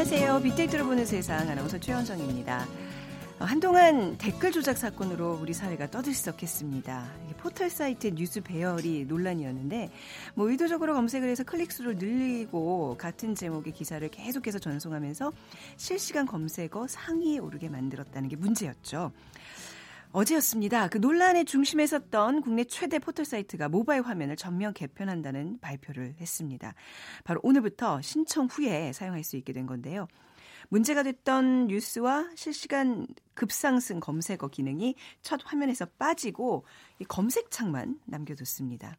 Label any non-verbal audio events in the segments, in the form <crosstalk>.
안녕하세요. 빅데이터로 보는 세상 아나운서 최현정입니다. 어, 한동안 댓글 조작 사건으로 우리 사회가 떠들썩했습니다. 포털 사이트 뉴스 배열이 논란이었는데 뭐 의도적으로 검색을 해서 클릭 수를 늘리고 같은 제목의 기사를 계속해서 전송하면서 실시간 검색어 상위에 오르게 만들었다는 게 문제였죠. 어제였습니다. 그 논란의 중심에 섰던 국내 최대 포털 사이트가 모바일 화면을 전면 개편한다는 발표를 했습니다. 바로 오늘부터 신청 후에 사용할 수 있게 된 건데요. 문제가 됐던 뉴스와 실시간 급상승 검색어 기능이 첫 화면에서 빠지고 검색창만 남겨뒀습니다.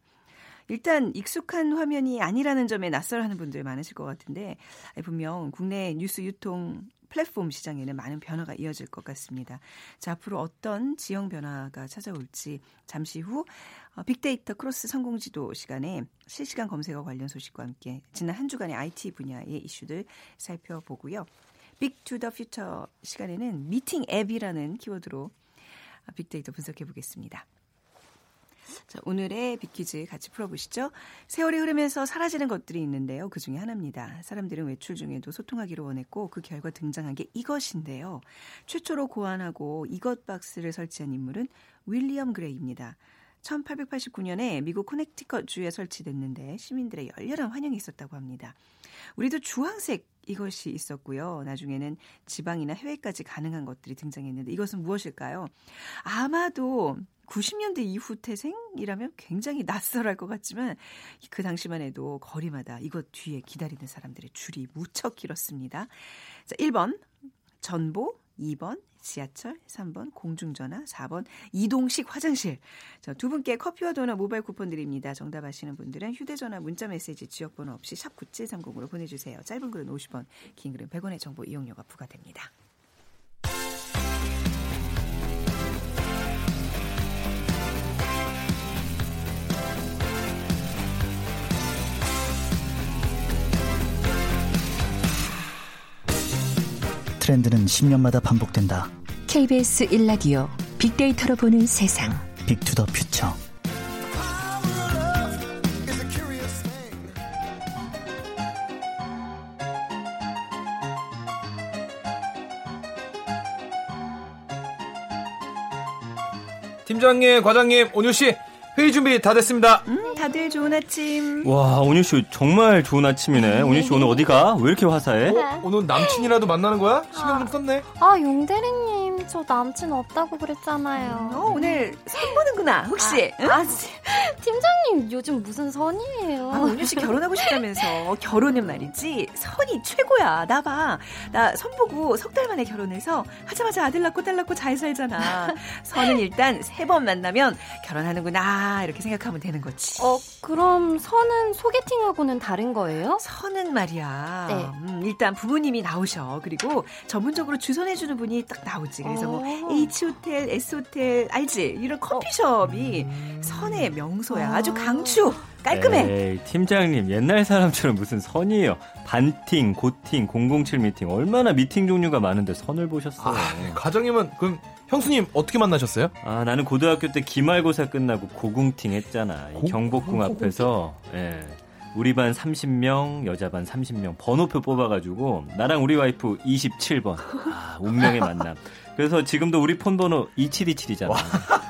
일단 익숙한 화면이 아니라는 점에 낯설어하는 분들 많으실 것 같은데 분명 국내 뉴스 유통 플랫폼 시장에는 많은 변화가 이어질 것 같습니다. 자, 앞으로 어떤 지형 변화가 찾아올지 잠시 후 어, 빅데이터 크로스 성공지도 시간에 실시간 검색어 관련 소식과 함께 지난 한 주간의 IT 분야의 이슈들 살펴보고요. Big to the Future 시간에는 미팅 앱이라는 키워드로 빅데이터 분석해 보겠습니다. 자, 오늘의 빅퀴즈 같이 풀어보시죠. 세월이 흐르면서 사라지는 것들이 있는데요. 그 중에 하나입니다. 사람들은 외출 중에도 소통하기로 원했고 그 결과 등장한 게 이것인데요. 최초로 고안하고 이것 박스를 설치한 인물은 윌리엄 그레이입니다. 1889년에 미국 코네티컷 주에 설치됐는데 시민들의 열렬한 환영이 있었다고 합니다. 우리도 주황색 이것이 있었고요. 나중에는 지방이나 해외까지 가능한 것들이 등장했는데 이것은 무엇일까요? 아마도 90년대 이후 태생이라면 굉장히 낯설할 것 같지만 그 당시만 해도 거리마다 이것 뒤에 기다리는 사람들의 줄이 무척 길었습니다. 자, 1번 전보, 2번 지하철, 3번 공중전화, 4번 이동식 화장실. 자, 두 분께 커피와 도넛 모바일 쿠폰 드립니다. 정답 아시는 분들은 휴대전화 문자 메시지 지역번호 없이 샵 9730으로 보내주세요. 짧은 글은 50원, 긴 글은 100원의 정보 이용료가 부과됩니다. 트렌드는 10년마다 반복된다. KBS 1라디오 빅데이터로 보는 세상. 빅투더 퓨처. 팀장님, 과장님, 온유 씨, 회의 준비 다 됐습니다. 음, 다들 좋은 아침. 와, 온유 씨 정말 좋은 아침이네. 온유 씨 오늘 어디 가? 왜 이렇게 화사해? 어, 오늘 남친이라도 만나는 거야? 신경 좀 썼네. 아, 용대리님, 저 남친 없다고 그랬잖아요. 어, 오늘 선 보는구나, 혹시? 아, 응? 아, 팀장님, 요즘 무슨 선이에요? 아, 온유 씨 결혼하고 싶다면서. 결혼은 말이지, 선이 최고야. 나 봐. 나 선 보고 석 달 만에 결혼해서 하자마자 아들 낳고 딸 낳고 잘 살잖아. 선은 일단 세 번 만나면 결혼하는구나. 이렇게 생각하면 되는 거지. 어, 그럼 선은 소개팅하고는 다른 거예요? 선은 말이야. 네. 음, 일단 부모님이 나오셔. 그리고 전문적으로 주선해주는 분이 딱 나오지. 그래서 뭐 어. H호텔, S호텔, 알지? 이런 커피숍이 선의 명소 야. 아주 강추. 깔끔해. 에이, 팀장님 옛날 사람처럼 무슨 선이에요. 반팅, 고팅, 007 미팅 얼마나 미팅 종류가 많은데 선을 보셨어요. 아, 과장님은 그럼 형수님 어떻게 만나셨어요? 아, 나는 고등학교 때 기말고사 끝나고 고궁팅 했잖아. 이 고- 경복궁 고- 앞에서 예. 우리 반 30명, 여자 반 30명 번호표 뽑아가지고 나랑 우리 와이프 27번. 아, 운명의 만남. 그래서 지금도 우리 폰 번호 2727이잖아.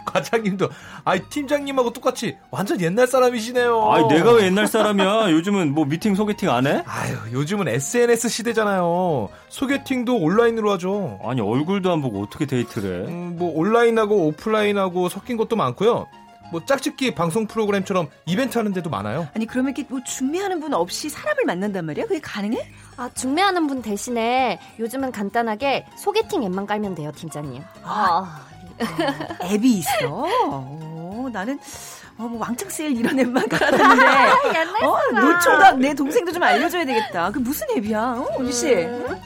과장님도 아 팀장님하고 똑같이 완전 옛날 사람이시네요. 아이, 내가 왜 옛날 사람이야? 요즘은 뭐 미팅 소개팅 안 해? 아유 요즘은 SNS 시대잖아요. 소개팅도 온라인으로 하죠. 아니, 얼굴도 안 보고 어떻게 데이트를 해? 음, 뭐 온라인하고 오프라인하고 섞인 것도 많고요. 뭐 짝짓기 방송 프로그램처럼 이벤트 하는 데도 많아요. 아니 그러면 이렇게 뭐 중매하는 분 없이 사람을 만난단 말이야? 그게 가능해? 아, 중매하는 분 대신에 요즘은 간단하게 소개팅 앱만 깔면 돼요, 팀장님. 아, 앱이 있어. 어, 나는 어, 뭐 왕창 세일 이런 앱만 깔아놨는데 <laughs> 옛날 어, 노총각 내 동생도 좀 알려줘야 되겠다. 그 무슨 앱이야, 어, 우리 씨? 응?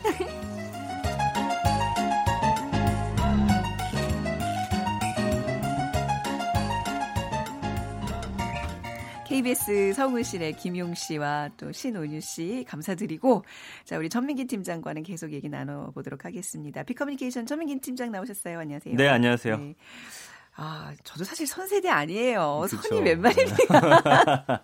KBS 서울실의 김용 씨와 또 신온유 씨 감사드리고 자 우리 전민기 팀장과는 계속 얘기 나눠보도록 하겠습니다. 비커뮤니케이션 전민기 팀장 나오셨어요. 안녕하세요. 네, 안녕하세요. 네. 아, 저도 사실 선세대 아니에요. 그쵸. 선이 몇 말입니까? <laughs>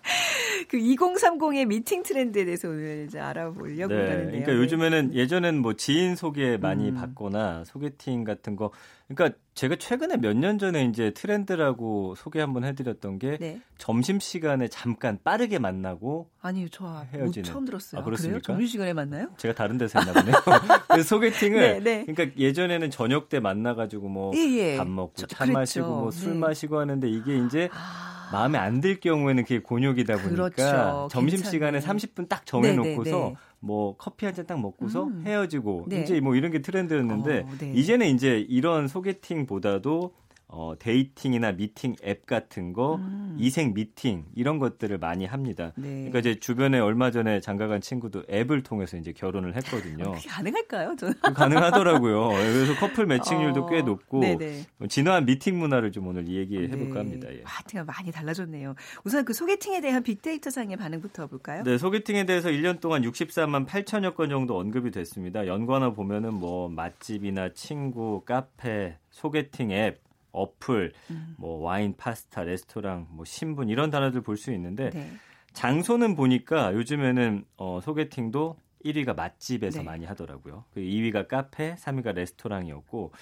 그 2030의 미팅 트렌드에 대해서 오늘 이제 알아보려고 네, 하는데요. 그러니까 요즘에는 예전엔 뭐 지인 소개 많이 음. 받거나 소개팅 같은 거. 그러니까 제가 최근에 몇 년 전에 이제 트렌드라고 소개 한번 해드렸던 게 네. 점심 시간에 잠깐 빠르게 만나고 아니요, 저 못, 헤어지는. 처음 들었어요. 아, 그렇습니까? 그래요? 점심 시간에 만나요? 제가 다른 데서 했나 보네요. <laughs> 그래서 소개팅을 네, 네. 그러니까 예전에는 저녁 때 만나가지고 뭐 예, 예. 밥 먹고 저- 차 그랬죠. 마시고 뭐술 네. 마시고 하는데 이게 이제 아, 마음에 안 들 경우에는 그게 곤욕이다 보니까 그렇죠. 점심 시간에 괜찮네. 30분 딱 정해놓고서 네, 네, 네. 뭐 커피 한 잔 딱 먹고서 음. 헤어지고 네. 이제 뭐 이런 게 트렌드였는데 어, 네. 이제는 이제 이런 소개팅보다도 어, dating이나 미팅 앱 같은 거 음. 이색 미팅 이런 것들을 많이 합니다. 네. 그러니까 이제 주변에 얼마 전에 장가간 친구도 앱을 통해서 이제 결혼을 했거든요. 그게 가능할까요? 저는. 가능하더라고요. 그래서 커플 매칭률도 어, 꽤 높고 네네. 진화한 미팅 문화를 좀 오늘 얘기해 볼까 네. 합니다. 예. 하여튼 많이 달라졌네요. 우선 그 소개팅에 대한 빅데이터 상의 반응부터 볼까요? 네, 소개팅에 대해서 1년 동안 64만 8천여 건 정도 언급이 됐습니다. 연관어 보면은 뭐 맛집이나 친구, 카페, 소개팅 앱, 어플, 음. 뭐 와인, 파스타, 레스토랑, 뭐 신분 이런 단어들 볼 수 있는데 네. 장소는 보니까 요즘에는 어, 소개팅도 1위가 맛집에서 네. 많이 하더라고요. 그 2위가 카페, 3위가 레스토랑이었고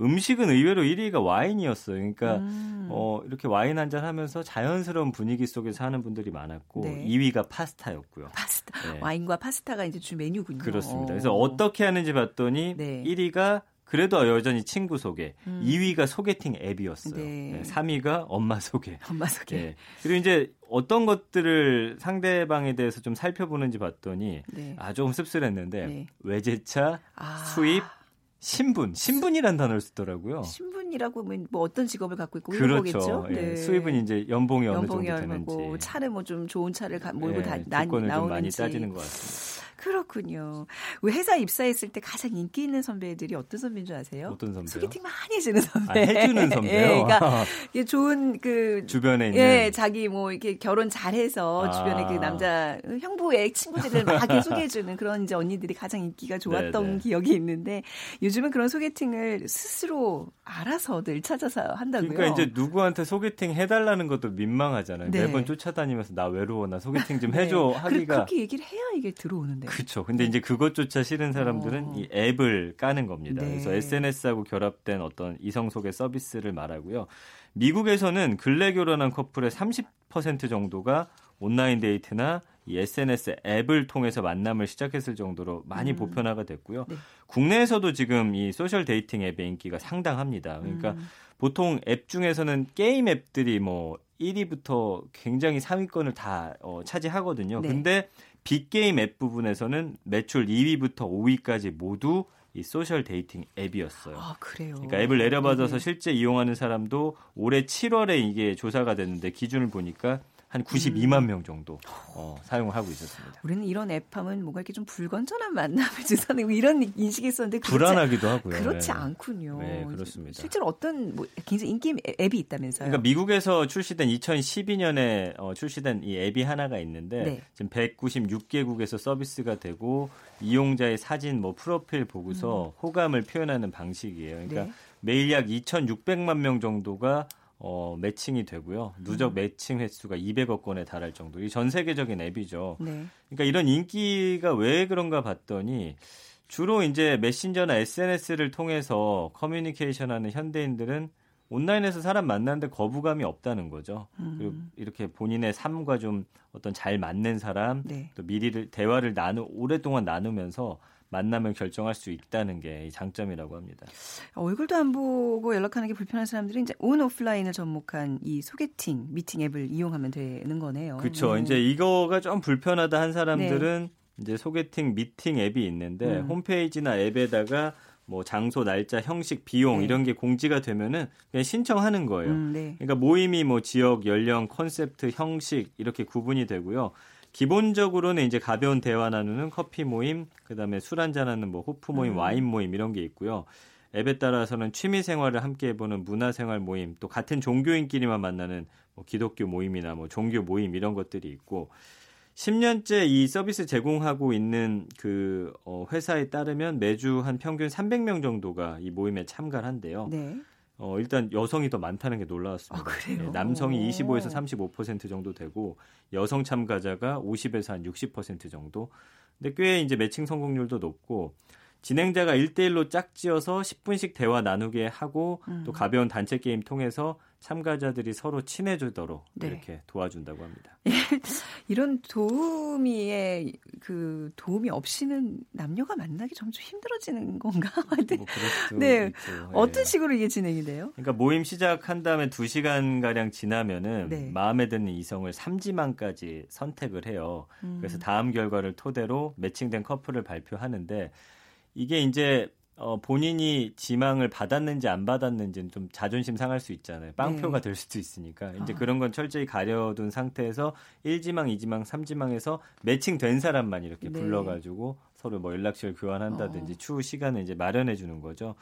음식은 의외로 1위가 와인이었어요. 그러니까 음. 어, 이렇게 와인 한 잔 하면서 자연스러운 분위기 속에서 하는 분들이 많았고 네. 2위가 파스타였고요. 파스타. 네. 와인과 파스타가 이제 주 메뉴군요. 그렇습니다. 그래서 어떻게 하는지 봤더니 네. 1위가 그래도 여전히 친구 소개, 음. 2위가 소개팅 앱이었어요. 네. 네, 3위가 엄마 소개. 엄마 소개. 네. 그리고 이제 어떤 것들을 상대방에 대해서 좀 살펴보는지 봤더니 네. 아 조금 씁쓸했는데 네. 외제차, 아. 수입, 신분, 신분이란 단어를 쓰더라고요. 신분이라고 뭐 어떤 직업을 갖고 있고 그렇죠. 거겠죠. 네. 예, 수입은 이제 연봉이 어느 연봉이 정도 되는지. 차를 뭐 좀 좋은 차를 가, 몰고 예, 다 나, 나오는지 많이 따지는 것 같습니다. 그렇군요. 왜 회사 입사했을 때 가장 인기 있는 선배들이 어떤 선배인 줄 아세요? 어떤 선배요? 소개팅 많이 해주는 선배. 아, 해주는 선배요. 예, 그러니까 <laughs> 좋은 그 주변에 있는 예, 자기 뭐 이렇게 결혼 잘해서 아. 주변에 그 남자 형부의 친구들을 막 소개해주는 그런 이제 언니들이 가장 인기가 좋았던 네네. 기억이 있는데 요즘은 그런 소개팅을 스스로 알아서들 찾아서 한다고요. 그러니까 이제 누구한테 소개팅 해달라는 것도 민망하잖아요. 네. 매번 쫓아다니면서 나 외로워 나 소개팅 좀 <laughs> 네. 해줘 그- 하기가 그렇게 얘기를 해야 이게 들어오는데. 그렇죠. 근데 이제 그것조차 싫은 사람들은 어. 이 앱을 까는 겁니다. 네. 그래서 SNS하고 결합된 어떤 이성 소개 서비스를 말하고요. 미국에서는 근래 결혼한 커플의 30% 정도가 온라인 데이트나 이 SNS 앱을 통해서 만남을 시작했을 정도로 많이 음. 보편화가 됐고요. 네. 국내에서도 지금 이 social dating 앱의 인기가 상당합니다. 그러니까 음. 보통 앱 중에서는 게임 앱들이 뭐 1위부터 굉장히 상위권을 다 어, 차지하거든요. 네. 근데 비게임 앱 부분에서는 매출 2위부터 5위까지 모두 이 social dating 앱이었어요. 아 그래요. 그러니까 앱을 내려받아서 네. 실제 이용하는 사람도 올해 7월에 이게 조사가 됐는데 기준을 보니까 한 92만 명 정도 어, 사용을 하고 있었습니다. 우리는 이런 앱하면 뭔가 이렇게 좀 불건전한 만남을 <laughs> 주선하고 뭐 이런 인식이 있었는데 불안하기도 하고요. 그렇지 네. 않군요. 네, 그렇습니다. 실제로 어떤 뭐 굉장히 인기 앱이 있다면서요? 그러니까 미국에서 출시된 2012년에 어, 출시된 이 앱이 하나가 있는데 네. 지금 196개국에서 서비스가 되고 이용자의 사진, 뭐 프로필 보고서 호감을 표현하는 방식이에요. 그러니까 음. 네. 매일 약 2,600만 명 정도가 어, 매칭이 되고요. 음. 누적 매칭 횟수가 200억 건에 달할 정도. 이 전 세계적인 앱이죠. 네. 그러니까 이런 인기가 왜 그런가 봤더니 주로 이제 메신저나 SNS를 통해서 커뮤니케이션 하는 현대인들은 온라인에서 사람 만나는데 거부감이 없다는 거죠. 그리고 음. 이렇게 본인의 삶과 좀 어떤 잘 맞는 사람, 네. 또 미리를 대화를 나누 오랫동안 나누면서 만남을 결정할 수 있다는 게이 장점이라고 합니다. 얼굴도 안 보고 연락하는 게 불편한 사람들이 이제 온 오프라인을 접목한 이 소개팅 미팅 앱을 이용하면 되는 거네요. 그렇죠. 네. 이제 이거가 좀 불편하다 한 사람들은 이제 소개팅 미팅 앱이 있는데 음. 홈페이지나 앱에다가 뭐 장소, 날짜, 형식, 비용 네. 이런 게 공지가 되면은 그냥 신청하는 거예요. 음, 네. 그러니까 모임이 뭐 지역, 연령, 콘셉트, 형식 이렇게 구분이 되고요. 기본적으로는 이제 가벼운 대화 나누는 커피 모임, 그다음에 술 한잔 하는 뭐 호프 모임, 음. 와인 모임 이런 게 있고요. 앱에 따라서는 취미 생활을 함께 해보는 문화생활 모임, 또 같은 종교인끼리만 만나는 뭐 기독교 모임이나 뭐 종교 모임 이런 것들이 있고 10년째 이 서비스 제공하고 있는 그 어, 회사에 따르면 매주 한 평균 300명 정도가 이 모임에 참가를 한대요. 네. 어, 일단 여성이 더 많다는 게 놀라웠습니다. 아, 그래요? 네, 남성이 오. 25에서 35% 정도 되고 여성 참가자가 50에서 한 60% 정도. 근데 꽤 이제 매칭 성공률도 높고 진행자가 1대1로 짝지어서 10분씩 대화 나누게 하고 음. 또 가벼운 단체 게임 통해서 참가자들이 서로 친해지도록 네. 이렇게 도와준다고 합니다. <laughs> 이런 도우미의 그 도움이 없이는 남녀가 만나기 점점 힘들어지는 건가? 뭐 네. 있죠. 예. 어떤 식으로 이게 진행이 돼요? 그러니까 모임 시작한 다음에 2시간 가량 지나면은 네. 마음에 드는 이성을 3지만까지 선택을 해요. 음. 그래서 다음 결과를 토대로 매칭된 커플을 발표하는데 이게 이제 어, 본인이 지망을 받았는지 안 받았는지는 좀 자존심 상할 수 있잖아요. 빵표가 될 수도 있으니까. 이제 네. 아. 그런 건 철저히 가려둔 상태에서 1지망, 2지망, 3지망에서 매칭된 사람만 이렇게 네. 불러가지고 서로 뭐 연락처를 교환한다든지 어. 추후 시간을 이제 마련해 주는 거죠.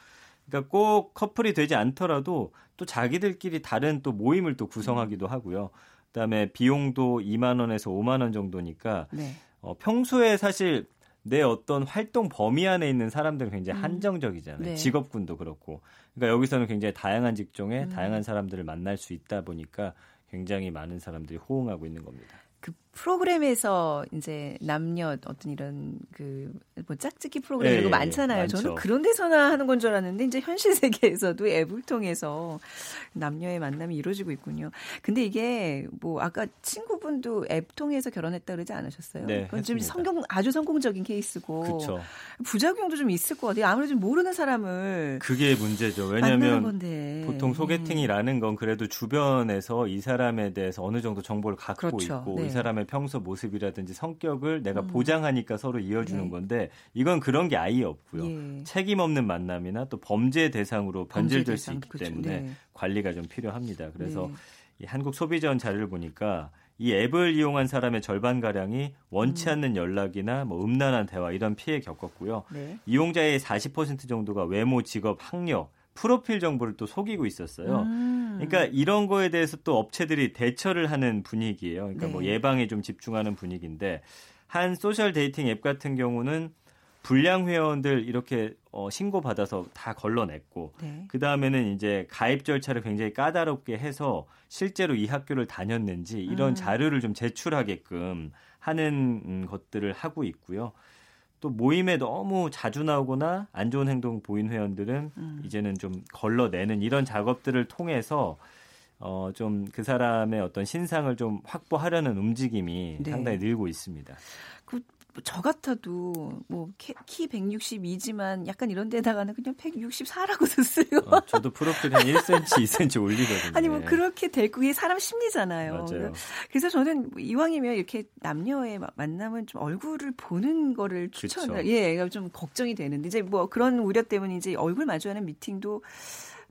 그러니까 꼭 커플이 되지 않더라도 또 자기들끼리 다른 또 모임을 또 구성하기도 하고요. 그다음에 비용도 2만 원에서 5만 원 정도니까 네. 어, 평소에 사실 내 어떤 활동 범위 안에 있는 사람들은 굉장히 음. 한정적이잖아요. 네. 직업군도 그렇고. 그러니까 여기서는 굉장히 다양한 직종에 음. 다양한 사람들을 만날 수 있다 보니까 굉장히 많은 사람들이 호응하고 있는 겁니다. 그 프로그램에서 이제 남녀 어떤 이런 그 뭐 짝짓기 프로그램 예, 이런 거 예, 많잖아요. 많죠. 저는 그런 데서나 하는 건 줄 알았는데 이제 현실 <laughs> 세계에서도 앱을 통해서 남녀의 만남이 이루어지고 있군요. 근데 이게 뭐 아까 친구분도 앱 통해서 결혼했다 그러지 않으셨어요? 네, 그건 좀. 성공 아주 성공적인 케이스고 그렇죠. 부작용도 좀 있을 것 같아요. 아무래도 모르는 사람을 그게 문제죠. 왜냐하면 보통 소개팅이라는 건 그래도 주변에서 이 사람에 대해서 어느 정도 정보를 갖고 그렇죠. 있고 네. 이 사람의 평소 모습이라든지 성격을 내가 음. 보장하니까 서로 이어주는 네. 건데 이건 그런 게 아예 없고요. 예. 책임 없는 만남이나 또 범죄 대상으로 범죄 변질될 수 대상, 있기 그렇죠. 때문에 네. 관리가 좀 필요합니다. 그래서 네. 이 한국 소비자원 자료를 보니까 이 앱을 이용한 사람의 절반 가량이 원치 음. 않는 연락이나 뭐 음란한 대화 이런 피해 겪었고요. 네. 이용자의 40% 정도가 외모, 직업, 학력, 프로필 정보를 또 속이고 있었어요. 음. 그러니까 이런 거에 대해서 또 업체들이 대처를 하는 분위기예요. 그러니까 네. 뭐 예방에 좀 집중하는 분위기인데 한 social dating 앱 같은 경우는 불량 회원들 이렇게 어, 신고 받아서 다 걸러냈고 네. 그 다음에는 이제 가입 절차를 굉장히 까다롭게 해서 실제로 이 학교를 다녔는지 이런 음. 자료를 좀 제출하게끔 하는 음, 것들을 하고 있고요. 또 모임에 너무 자주 나오거나 안 좋은 행동 보인 회원들은 음. 이제는 좀 걸러내는 이런 작업들을 통해서 어, 좀 그 사람의 어떤 신상을 좀 확보하려는 움직임이 네. 상당히 늘고 있습니다. 저 같아도 뭐 키 162지만 약간 이런 데다가는 그냥 164라고도 <laughs> 쓰고 어, 저도 프로필 한 1cm, 2cm 올리거든요. 아니 뭐 네. 그렇게 될 그게 사람 심리잖아요. 맞아요. 그래서 저는 이왕이면 이렇게 남녀의 마- 만남은 좀 얼굴을 보는 거를 추천을. 예, 그러니까 좀 걱정이 되는데 이제 뭐 그런 우려 때문에 이제 얼굴 마주하는 미팅도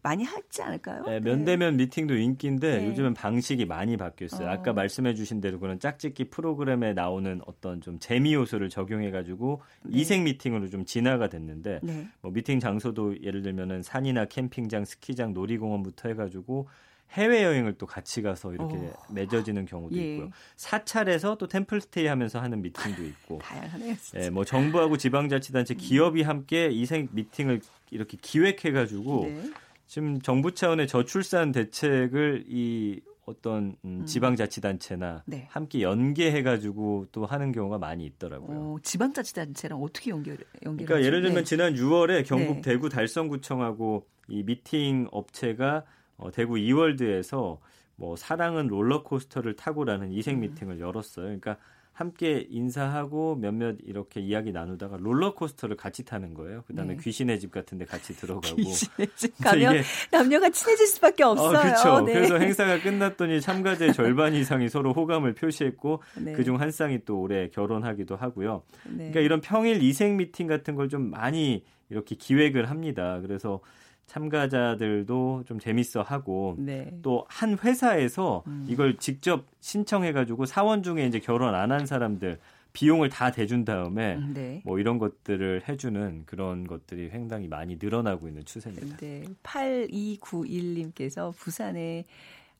많이 하지 않을까요? 네, 면대면 미팅도 인기인데 네. 요즘은 방식이 많이 바뀌었어요. 어. 아까 말씀해주신 대로 그런 짝짓기 프로그램에 나오는 어떤 좀 재미 요소를 적용해가지고 네. 이색 미팅으로 좀 진화가 됐는데 네. 뭐 미팅 장소도 예를 들면은 산이나 캠핑장, 스키장, 놀이공원부터 해가지고 해외 여행을 또 같이 가서 이렇게 어. 맺어지는 경우도 예. 있고요. 사찰에서 또 템플 스테이 하면서 하는 미팅도 있고. <laughs> 다양하네요. 진짜. 예, 뭐 정부하고 지방자치단체, 기업이 함께 이색 미팅을 이렇게 기획해가지고 네. 지금 정부 차원의 저출산 대책을 이 어떤 음, 음. 지방자치단체나 네. 함께 연계해가지고 또 하는 경우가 많이 있더라고요. 어, 지방자치단체랑 어떻게 연결 연결? 그러니까 예를 들면 지난 6월에 경북 네. 대구 달성구청하고 이 미팅 업체가 어, 대구 이월드에서 뭐 사랑은 롤러코스터를 타고라는 이색 음. 미팅을 열었어요. 그러니까 함께 인사하고 몇몇 이렇게 이야기 나누다가 롤러코스터를 같이 타는 거예요. 그다음에 네. 귀신의 집 같은 데 같이 들어가고. <laughs> 귀신의 집 가면 이게 남녀가 친해질 수밖에 없어요. 그렇죠. 네. 그래서 행사가 끝났더니 참가자의 절반 이상이 서로 호감을 표시했고 네. 그중 한 쌍이 또 올해 결혼하기도 하고요. 네. 그러니까 이런 평일 이색 미팅 같은 걸 좀 많이 이렇게 기획을 합니다. 그래서 참가자들도 좀 재밌어 하고 네. 또한 회사에서 음. 이걸 직접 신청해 가지고 사원 중에 이제 결혼 안 한 사람들 비용을 다 대준 다음에 음, 네. 뭐 이런 것들을 해주는 그런 것들이 상당히 많이 늘어나고 있는 추세입니다. 네. 8291님께서 부산에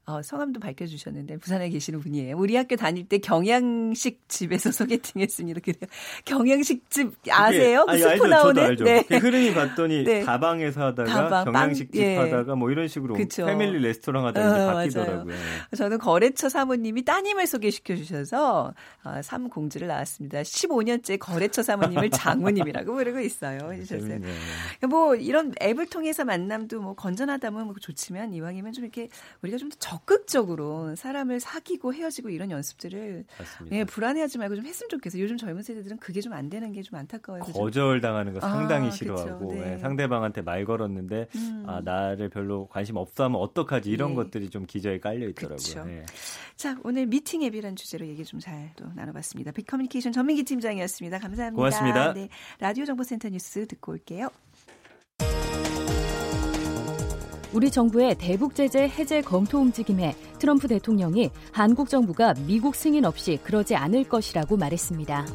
어, 성함도 밝혀주셨는데 부산에 계시는 분이에요. 우리 학교 다닐 때 경양식 집에서 <laughs> 소개팅했습니다. 그래요. 경양식 집 아세요? 아니, 스포 알죠. 나오는. 저도 알죠. 네. 그 흐름이 봤더니 <laughs> 네. 다방에서 하다가 다방, 경양식집 빵, 예. 하다가 뭐 이런 식으로 그쵸. 패밀리 레스토랑 하다가 이제 어, 바뀌더라고요. 저는 거래처 사모님이 따님을 소개시켜 주셔서 어, 삼공지를 나왔습니다. 15년째 거래처 사모님을 <laughs> 장모님이라고 부르고 있어요. 해주셨어요. 재밌네요. 뭐 이런 앱을 통해서 만남도 뭐 건전하다면 뭐 좋지만 이왕이면 좀 이렇게 우리가 좀더 적극적으로 사람을 사귀고 헤어지고 이런 연습들을 맞습니다. 예, 불안해하지 말고 좀 했으면 좋겠어요. 요즘 젊은 세대들은 그게 좀 안 되는 게 좀 안타까워요. 거절 당하는 거 아, 상당히 그쵸. 싫어하고 네. 예, 상대방한테 말 걸었는데 음. 아 나를 별로 관심 없어 하면 어떡하지 이런 예. 것들이 좀 기저에 깔려 있더라고요. 예. 자, 오늘 미팅 앱이라는 주제로 얘기 좀 잘 또 나눠봤습니다. 빅커뮤니케이션 전민기 팀장이었습니다. 감사합니다. 고맙습니다. 네, 라디오 정보센터 뉴스 듣고 올게요. 우리 정부의 대북 제재 해제 검토 움직임에 트럼프 대통령이 한국 정부가 미국 승인 없이 그러지 않을 것이라고 말했습니다.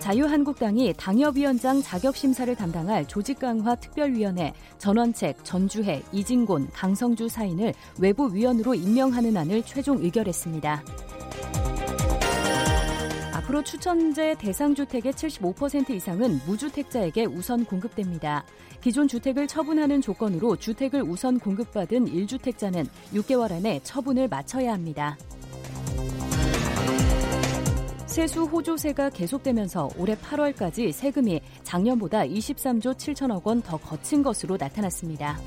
자유한국당이 당협위원장 자격심사를 담당할 조직강화 특별위원회 전원책, 전주혜, 이진곤, 강성주 사인을 외부 위원으로 임명하는 안을 최종 의결했습니다. 앞으로 추천제 대상 주택의 75% 이상은 무주택자에게 우선 공급됩니다. 기존 주택을 처분하는 조건으로 주택을 우선 공급받은 1주택자는 6개월 안에 처분을 마쳐야 합니다. 세수 호조세가 계속되면서 올해 8월까지 세금이 작년보다 23조 7천억 원 더 거친 것으로 나타났습니다.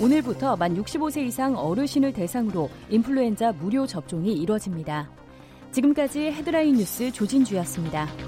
오늘부터 만 65세 이상 어르신을 대상으로 인플루엔자 무료 접종이 이뤄집니다. 지금까지 헤드라인 뉴스 조진주였습니다.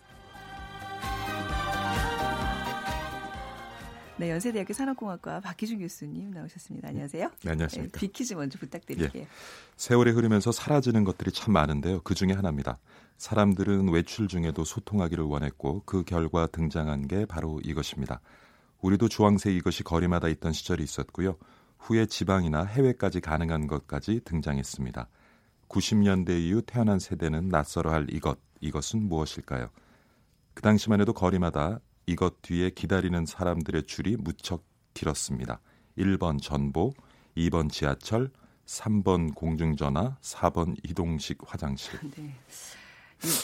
네, 연세대학교 산업공학과 박희준 교수님 나오셨습니다. 안녕하세요. 네, 안녕하십니까. 네, 빅퀴즈 먼저 부탁드릴게요. 세월이 흐르면서 사라지는 것들이 참 많은데요. 그 중에 하나입니다. 사람들은 외출 중에도 소통하기를 원했고 그 결과 등장한 게 바로 이것입니다. 우리도 주황색 이것이 거리마다 있던 시절이 있었고요. 후에 지방이나 해외까지 가능한 것까지 등장했습니다. 90년대 이후 태어난 세대는 낯설어 할 이것, 이것은 무엇일까요? 그 당시만 해도 거리마다 이것 뒤에 기다리는 사람들의 줄이 무척 길었습니다. 1번 전보, 2번 지하철, 3번 공중전화, 4번 이동식 화장실. 네.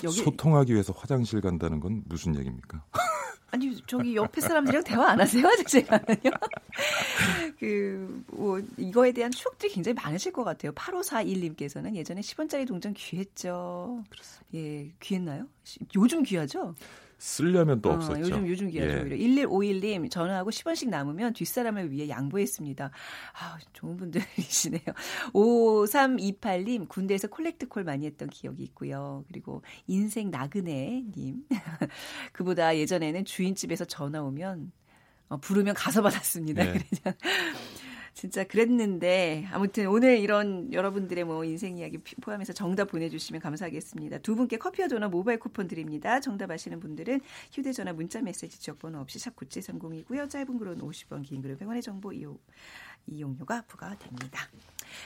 여기 소통하기 위해서 화장실 간다는 건 무슨 얘기입니까? <laughs> 아니 저기 옆에 사람들이랑 대화 안 하세요? 제가는요. <laughs> 그뭐 이거에 대한 추억들이 굉장히 많으실 것 같아요. 8541님께서는 예전에 10원짜리 동전 귀했죠. 예, 귀했나요? 요즘 귀하죠? 쓰려면 또 어, 없었죠. 요즘 요즘 귀하죠. 예. 오히려 1151님 전화하고 10원씩 남으면 뒷사람을 위해 양보했습니다. 아, 좋은 분들이시네요. <laughs> 5328님 군대에서 콜렉트콜 많이 했던 기억이 있고요. 그리고 인생 나그네 님 <laughs> 그보다 예전에는 주인집에서 전화 오면 어, 부르면 가서 받았습니다. 네. <laughs> 그냥 진짜 그랬는데 아무튼 오늘 이런 여러분들의 뭐 인생 이야기 포함해서 정답 보내주시면 감사하겠습니다. 두 분께 커피와 도넛 모바일 쿠폰 드립니다. 정답 아시는 분들은 휴대전화 문자 메시지 지역번호 없이 샵 9730이고요. 짧은 글은 50원, 긴 글은 100원의 정보 이용, 이용료가 부과됩니다.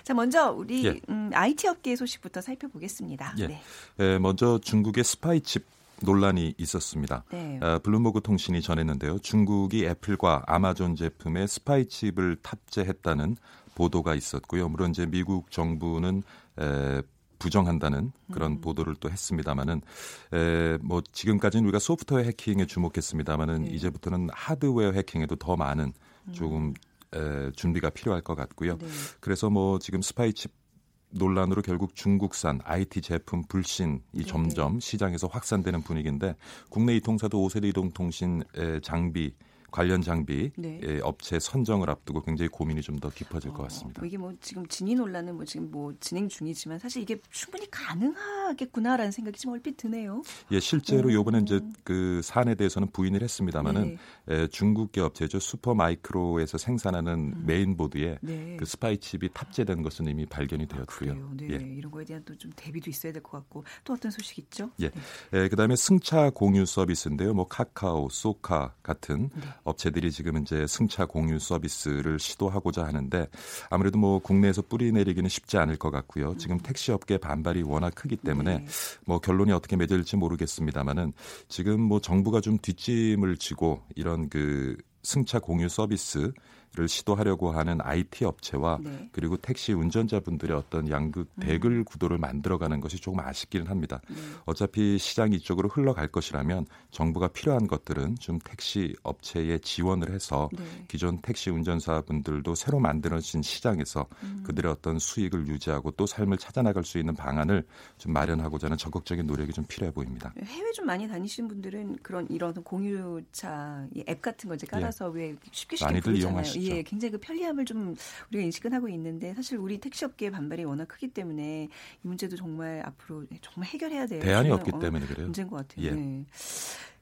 자 먼저 우리 예. 음, IT 업계 소식부터 살펴보겠습니다. 예. 네. 에, 먼저 중국의 스파이 칩 논란이 있었습니다. 네. 아, 블룸버그 통신이 전했는데요. 중국이 애플과 아마존 제품에 스파이 칩을 탑재했다는 보도가 있었고요. 물론 이제 미국 정부는 에, 부정한다는 그런 음. 보도를 또 했습니다마는 에, 뭐 지금까지는 우리가 소프트웨어 해킹에 주목했습니다마는 네. 이제부터는 하드웨어 해킹에도 더 많은 조금 에, 준비가 필요할 것 같고요. 네. 그래서 뭐 지금 스파이 칩 논란으로 결국 중국산 IT 제품 불신이 네, 점점 시장에서 확산되는 분위기인데 국내 이통사도 5세대 이동통신 의 장비 관련 장비 네. 예, 업체 선정을 앞두고 굉장히 고민이 좀 더 깊어질 것 같습니다. 뭐 이게 뭐 지금 진위 논란은 뭐 지금 뭐 진행 중이지만 사실 이게 충분히 가능하겠구나라는 생각이 좀 얼핏 드네요. 예, 실제로 오. 요번에 이제 그 사안에 대해서는 부인을 했습니다마는 네. 에, 중국계 업체죠 슈퍼마이크로에서 생산하는 메인보드에 네. 그 스파이 칩이 탑재된 것은 이미 발견이 되었고요. 그래요. 네. 예. 이런 거에 대한 또 좀 대비도 있어야 될 것 같고 또 어떤 소식 있죠? 예. 에, 그다음에 승차 공유 서비스인데요. 뭐 카카오, 소카 같은 네. 업체들이 지금 이제 승차 공유 서비스를 시도하고자 하는데 아무래도 뭐 국내에서 뿌리 내리기는 쉽지 않을 것 같고요. 지금 택시 업계 반발이 워낙 크기 때문에 네. 뭐 결론이 어떻게 맺을지 모르겠습니다만은 지금 뭐 정부가 좀 뒷짐을 지고 이런 그 승차 공유 서비스 를 시도하려고 하는 IT 업체와 네. 그리고 택시 운전자분들의 어떤 양극 대글 구도를 만들어가는 것이 조금 아쉽기는 합니다. 네. 어차피 시장이 이쪽으로 흘러갈 것이라면 정부가 필요한 것들은 좀 택시 업체에 지원을 해서 네. 기존 택시 운전사분들도 새로 만들어진 시장에서 음. 그들의 어떤 수익을 유지하고 또 삶을 찾아나갈 수 있는 방안을 좀 마련하고자 하는 적극적인 노력이 좀 필요해 보입니다. 해외 좀 많이 다니시는 분들은 그런 이런 공유차 이앱 같은 거 이제 깔아서 왜 쉽게 쉽게 예. 많이들 부르잖아요. 이용하시죠. 예, 굉장히 그 편리함을 좀 우리가 인식은 하고 있는데 사실 우리 택시 업계의 반발이 워낙 크기 때문에 이 문제도 정말 앞으로 정말 해결해야 돼요. 대안이 없기 어, 때문에 그래요. 문제인 것 같아요. 예. 네.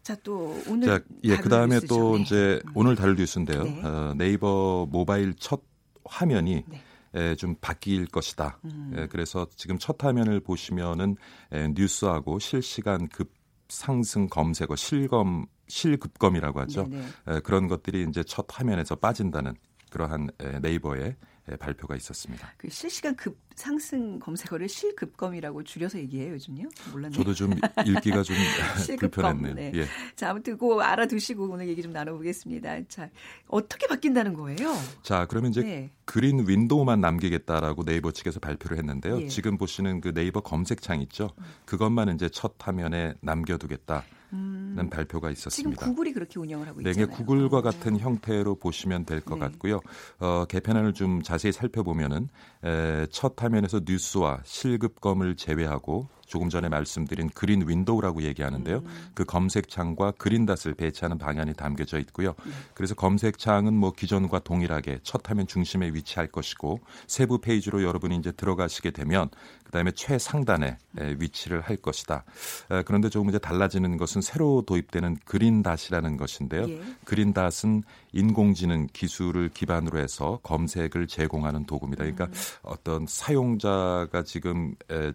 자, 또 오늘 자, 예, 다룰 그 다음에 뉴스죠. 또 네. 이제 오늘 다룰 뉴스인데요. 네. 어, 네이버 모바일 첫 화면이 네. 에, 좀 바뀔 것이다. 음. 에, 그래서 지금 첫 화면을 보시면은 에, 뉴스하고 실시간 급 상승 검색어 실검 실급검이라고 하죠. 네네. 에, 그런 것들이 이제 첫 화면에서 빠진다는 그러한 에, 네이버의 에, 발표가 있었습니다. 그 실시간 급 상승 검색어를 실급검이라고 줄여서 얘기해요, 요즘요? 몰랐네요. 저도 좀 읽기가 좀 <laughs> 불편했네요. 네. 예. 자, 아무튼 그거 알아두시고 오늘 얘기 좀 나눠보겠습니다. 자, 어떻게 바뀐다는 거예요? 자, 그러면 이제 네. Green Window만 남기겠다라고 네이버 측에서 발표를 했는데요. 예. 지금 보시는 그 네이버 검색창 있죠. 그것만 이제 첫 화면에 남겨두겠다 는 음, 발표가 지금 있었습니다. 구글이 그렇게 운영을 하고 네, 있잖아요. 이게 구글과 어. 같은 형태로 보시면 될것 네. 같고요. 어, 개편안을 좀 자세히 살펴보면은 에, 첫 화면에서 뉴스와 실급검을 제외하고 조금 전에 말씀드린 Green Window라고 얘기하는데요. 음. 그 검색창과 Green Dot을 배치하는 방안이 담겨져 있고요. 네. 그래서 검색창은 뭐 기존과 동일하게 첫 화면 중심에 위치할 것이고 세부 페이지로 여러분이 이제 들어가시게 되면 그다음에 최상단에 에, 위치를 할 것이다. 에, 그런데 조금 이제 달라지는 것은 새로 도입되는 그린닷이라는 것인데요. 예. 그린닷은 인공지능 기술을 기반으로 해서 검색을 제공하는 도구입니다. 그러니까 음. 어떤 사용자가 지금 에,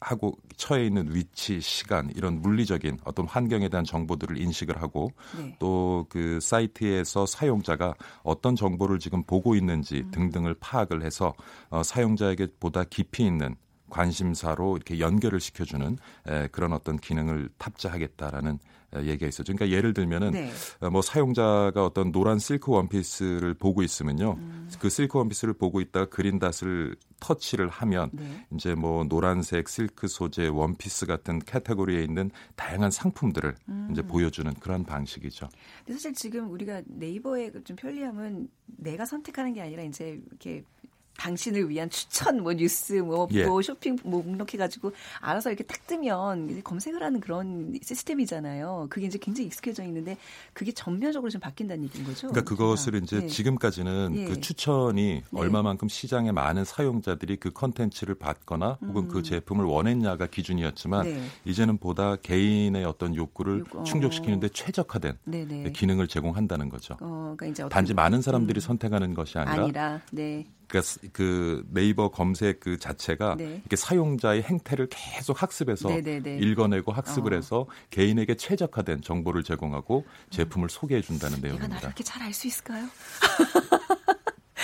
하고 처해 있는 위치, 시간 이런 물리적인 어떤 환경에 대한 정보들을 인식을 하고 네. 또그 사이트에서 사용자가 어떤 정보를 지금 보고 있는지 음. 등등을 파악을 해서 어, 사용자에게 보다 깊이 있는 관심사로 이렇게 연결을 시켜주는 에, 그런 어떤 기능을 탑재하겠다라는 에, 얘기가 있어요. 그러니까 예를 들면은 네. 어, 뭐 사용자가 어떤 노란 실크 원피스를 보고 있으면요, 음. 그 실크 원피스를 보고 있다가 그린 닷을 터치를 하면 네. 이제 뭐 노란색 실크 소재 원피스 같은 카테고리에 있는 다양한 상품들을 음. 이제 보여주는 그런 방식이죠. 근데 사실 지금 우리가 네이버의 그좀 편리함은 내가 선택하는 게 아니라 이제 이렇게 당신을 위한 추천, 뭐 뉴스, 뭐, 예. 뭐 쇼핑 뭐 목록해 가지고 알아서 이렇게 딱 뜨면 검색을 하는 그런 시스템이잖아요. 그게 이제 굉장히 익숙해져 있는데 그게 전면적으로 좀 바뀐다는 얘기인 거죠. 그러니까 그것을 이제 네. 지금까지는 예. 그 추천이 네. 얼마만큼 시장에 많은 사용자들이 그 컨텐츠를 받거나 혹은 그 제품을 원했냐가 기준이었지만 네. 이제는 보다 개인의 어떤 욕구를 욕구, 어. 충족시키는데 최적화된 네네. 기능을 제공한다는 거죠. 어, 그러니까 단지 많은 사람들이 음. 선택하는 것이 아니라, 아니라 네. 그러니까 그 네이버 검색 그 자체가 네. 이렇게 사용자의 행태를 계속 학습해서 네네네. 읽어내고 학습을 어. 해서 개인에게 최적화된 정보를 제공하고 제품을 소개해 준다는 내가 나를 내용입니다. 이렇게 잘 알 수 있을까요? <laughs>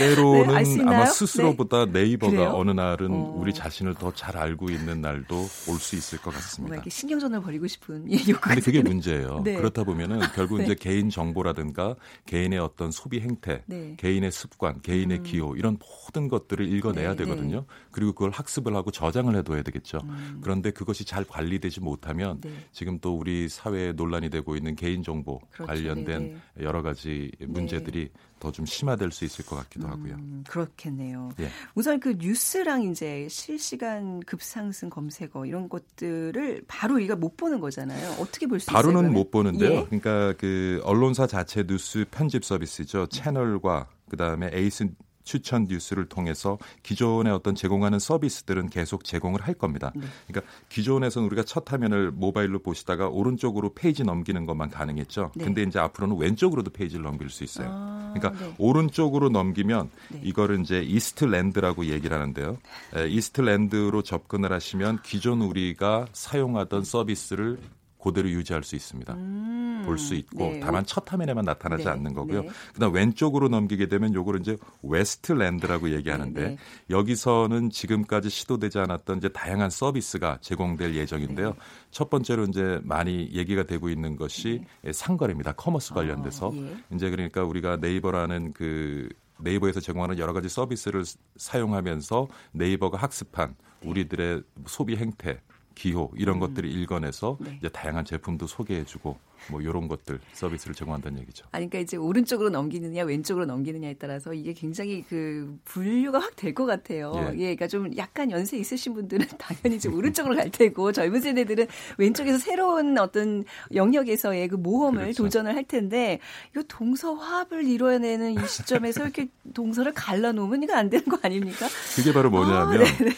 때로는 네, 아마 있나요? 스스로보다 네 이버가 그래요? 어느 날은 어. 우리 자신을 더 잘 알고 있는 날도 올 수 있을 것 같습니다. 이렇게 신경전을 벌이고 싶은 예, 욕구가 근데 그게 문제예요. 네. 그렇다 보면은 <laughs> 결국 네. 이제 개인 정보라든가 개인의 어떤 소비 행태, 네. 개인의 습관, 개인의 음. 기호 이런 모든 것들을 읽어내야 네, 되거든요. 그리고 그걸 학습을 하고 저장을 해둬야 되겠죠. 음. 그런데 그것이 잘 관리되지 못하면 네. 지금 또 우리 사회에 논란이 되고 있는 개인 정보 그렇죠. 관련된 네, 여러 가지 문제들이 더 좀 심화될 수 있을 것 같기도 음, 하고요. 음, 그렇겠네요. 예. 우선 그 뉴스랑 이제 실시간 급상승 검색어 이런 것들을 바로 우리가 못 보는 거잖아요. 어떻게 볼 수 있어요? 바로는 그러면? 못 보는데요. 예. 그러니까 그 언론사 자체 뉴스 편집 서비스죠. 채널과 그다음에 AiRS 추천 뉴스를 통해서 기존의 어떤 제공하는 서비스들은 계속 제공을 할 겁니다. 네. 그러니까 기존에서는 우리가 첫 화면을 모바일로 보시다가 오른쪽으로 페이지 넘기는 것만 가능했죠. 네. 근데 이제 앞으로는 왼쪽으로도 페이지를 넘길 수 있어요. 아, 그러니까 네. 오른쪽으로 넘기면 네. 이거를 이제 East Land라고 얘기를 하는데요. 에, East Land로 접근을 하시면 기존 우리가 사용하던 서비스를 그대로 유지할 수 있습니다. 음, 볼수 있고 네. 다만 첫 화면에만 나타나지 네, 않는 거고요. 네. 그다음 왼쪽으로 넘기게 되면 요거를 이제 West Land라고 얘기하는데 네, 네. 여기서는 지금까지 시도되지 않았던 이제 다양한 서비스가 제공될 예정인데요. 네. 첫 번째로 이제 많이 얘기가 되고 있는 것이 상거래입니다. commerce 관련돼서 아, 예. 이제 그러니까 우리가 네이버라는 그 네이버에서 제공하는 여러 가지 서비스를 사용하면서 네이버가 학습한 네. 우리들의 소비 행태 기호 이런 것들을 읽어내서 네. 이제 다양한 제품도 소개해주고 뭐 이런 것들 서비스를 제공한다는 얘기죠. 아니, 그러니까 이제 오른쪽으로 넘기느냐 왼쪽으로 넘기느냐에 따라서 이게 굉장히 그 분류가 확 될 것 같아요. 예. 예. 그러니까 좀 약간 연세 있으신 분들은 <laughs> 당연히 이제 오른쪽으로 갈 테고 젊은 세대들은 왼쪽에서 새로운 어떤 영역에서의 그 모험을 그렇죠. 도전을 할 텐데 이거 동서 화합을 이뤄내는 이 시점에서 이렇게 동서를 갈라놓으면 이거 안 되는 거 아닙니까? 그게 바로 뭐냐면 아, 네네.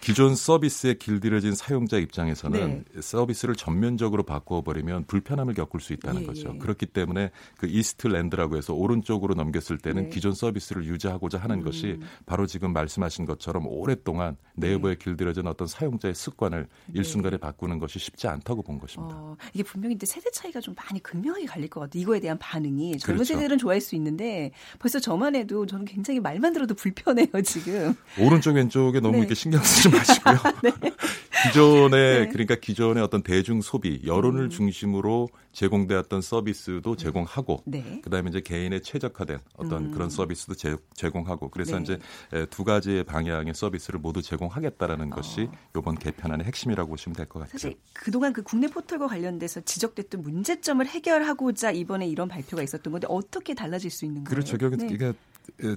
기존 서비스에 길들여진 사용자 입장에서는 네. 서비스를 전면적으로 바꾸어 버리면 불편함을 겪을 수 있다는 예, 거죠. 예. 그렇기 때문에 그 이스트랜드라고 해서 오른쪽으로 넘겼을 때는 네. 음. 기존 서비스를 유지하고자 하는 것이 바로 지금 말씀하신 것처럼 오랫동안 네. 네이버에 길들여진 어떤 사용자의 습관을 일순간에 바꾸는 것이 쉽지 않다고 본 것입니다. 어, 이게 분명히 이제 세대 차이가 좀 많이 극명하게 갈릴 것 같아요. 이거에 대한 반응이. 젊은 그렇죠. 세대들은 좋아할 수 있는데 벌써 저만 해도 저는 굉장히 말만 들어도 불편해요, 지금. 오른쪽 왼쪽에 너무 네. 이렇게 신경 쓰지 마시고요. <laughs> 기존의 네. 그러니까 기존의 어떤 대중 소비 여론을 음. 중심으로 제공되었던 서비스도 제공하고 네. 그다음에 이제 개인의 최적화된 어떤 음. 그런 서비스도 제, 제공하고 그래서 네. 이제 에, 두 가지의 방향의 서비스를 모두 제공하겠다라는 것이 이번 개편안의 핵심이라고 보시면 될 것 같아요. 어. 사실 그동안 그 국내 포털과 관련돼서 지적됐던 문제점을 해결하고자 이번에 이런 발표가 있었던 건데 어떻게 달라질 수 있는 거예요? 그렇죠. 네. 이게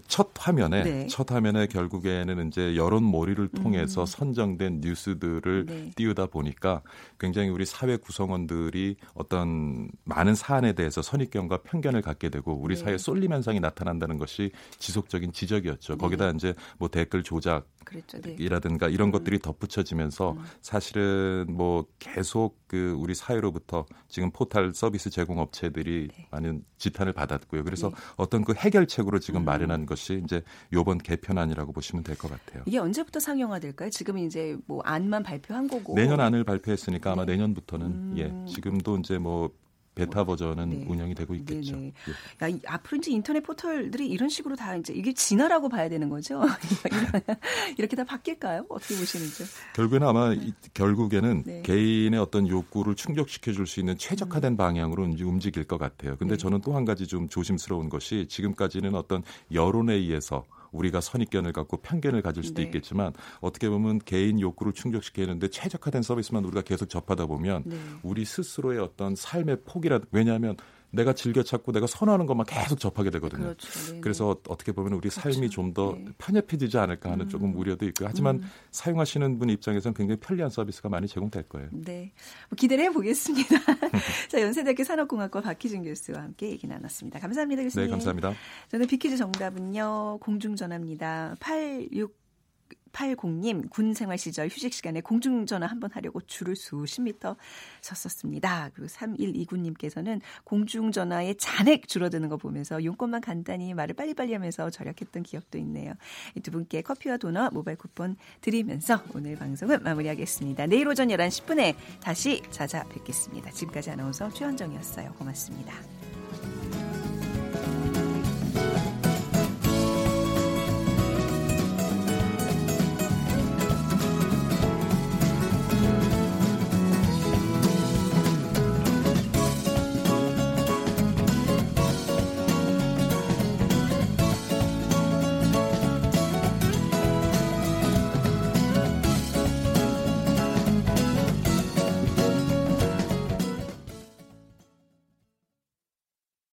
첫 화면에 네. 첫 화면에 결국에는 이제 여론 몰이를 통해서 선정된 뉴스들을 네. 띄우다 보니까 굉장히 우리 사회 구성원들이 어떤 많은 사안에 대해서 선입견과 편견을 갖게 되고 우리 네. 사회에 쏠림 현상이 나타난다는 것이 지속적인 지적이었죠. 거기다 이제 뭐 댓글 조작 그랬죠. 네. 이라든가 이런 것들이 덧붙여지면서 사실은 뭐 계속 그 우리 사회로부터 지금 포털 서비스 제공 업체들이 네. 많은 지탄을 받았고요. 그래서 어떤 그 해결책으로 지금 마련한 것이 이제 요번 개편안이라고 보시면 될 것 같아요. 이게 언제부터 상용화될까요? 지금 이제 뭐 안만 발표한 거고 내년 안을 발표했으니까 아마 네. 내년부터는 음. 예 지금도 이제 뭐 베타 버전은 네. 운영이 되고 있겠죠. 예. 야, 이, 앞으로 이제 인터넷 포털들이 이런 식으로 다 이제 이게 진화라고 봐야 되는 거죠? <laughs> 이렇게 다 바뀔까요? 어떻게 보시는지요? 결국에는 아마 이- 결국에는 네. 개인의 어떤 욕구를 충족시켜 줄 수 있는 최적화된 방향으로 이제 움직일 것 같아요. 근데 음. 네. 저는 또 한 가지 좀 조심스러운 것이 지금까지는 어떤 여론에 의해서 우리가 선입견을 갖고 편견을 가질 수도 네. 있겠지만 어떻게 보면 개인 욕구를 충족시키는데 최적화된 서비스만 우리가 계속 접하다 보면 네. 우리 스스로의 어떤 삶의 폭이라 왜냐하면 내가 즐겨 찾고 내가 선호하는 것만 계속 접하게 되거든요. 그렇죠. 그래서 어떻게 보면 우리 삶이 좀더 네. 편협해지지 않을까 하는 조금 우려도 있고요. 하지만 음. 사용하시는 분 입장에서는 굉장히 편리한 서비스가 많이 제공될 거예요. 네. 뭐 기대를 해보겠습니다. <laughs> 자, 연세대학교 산업공학과 박희준 교수와 함께 얘기 나눴습니다. 감사합니다, 교수님. 네, 감사합니다. 저는 비키즈 정답은요, 공중전화입니다. 86 80님 군 생활 시절 휴식 시간에 공중전화 한번 하려고 줄을 수십 미터 섰었습니다. 그리고 3129님께서는 공중전화의 잔액 줄어드는 거 보면서 용건만 간단히 말을 빨리빨리 하면서 절약했던 기억도 있네요. 이두 분께 커피와 도넛 모바일 쿠폰 드리면서 오늘 방송은 마무리하겠습니다. 내일 오전 11시 10분에 다시 찾아뵙겠습니다. 지금까지 아나운서 최현정이었어요. 고맙습니다.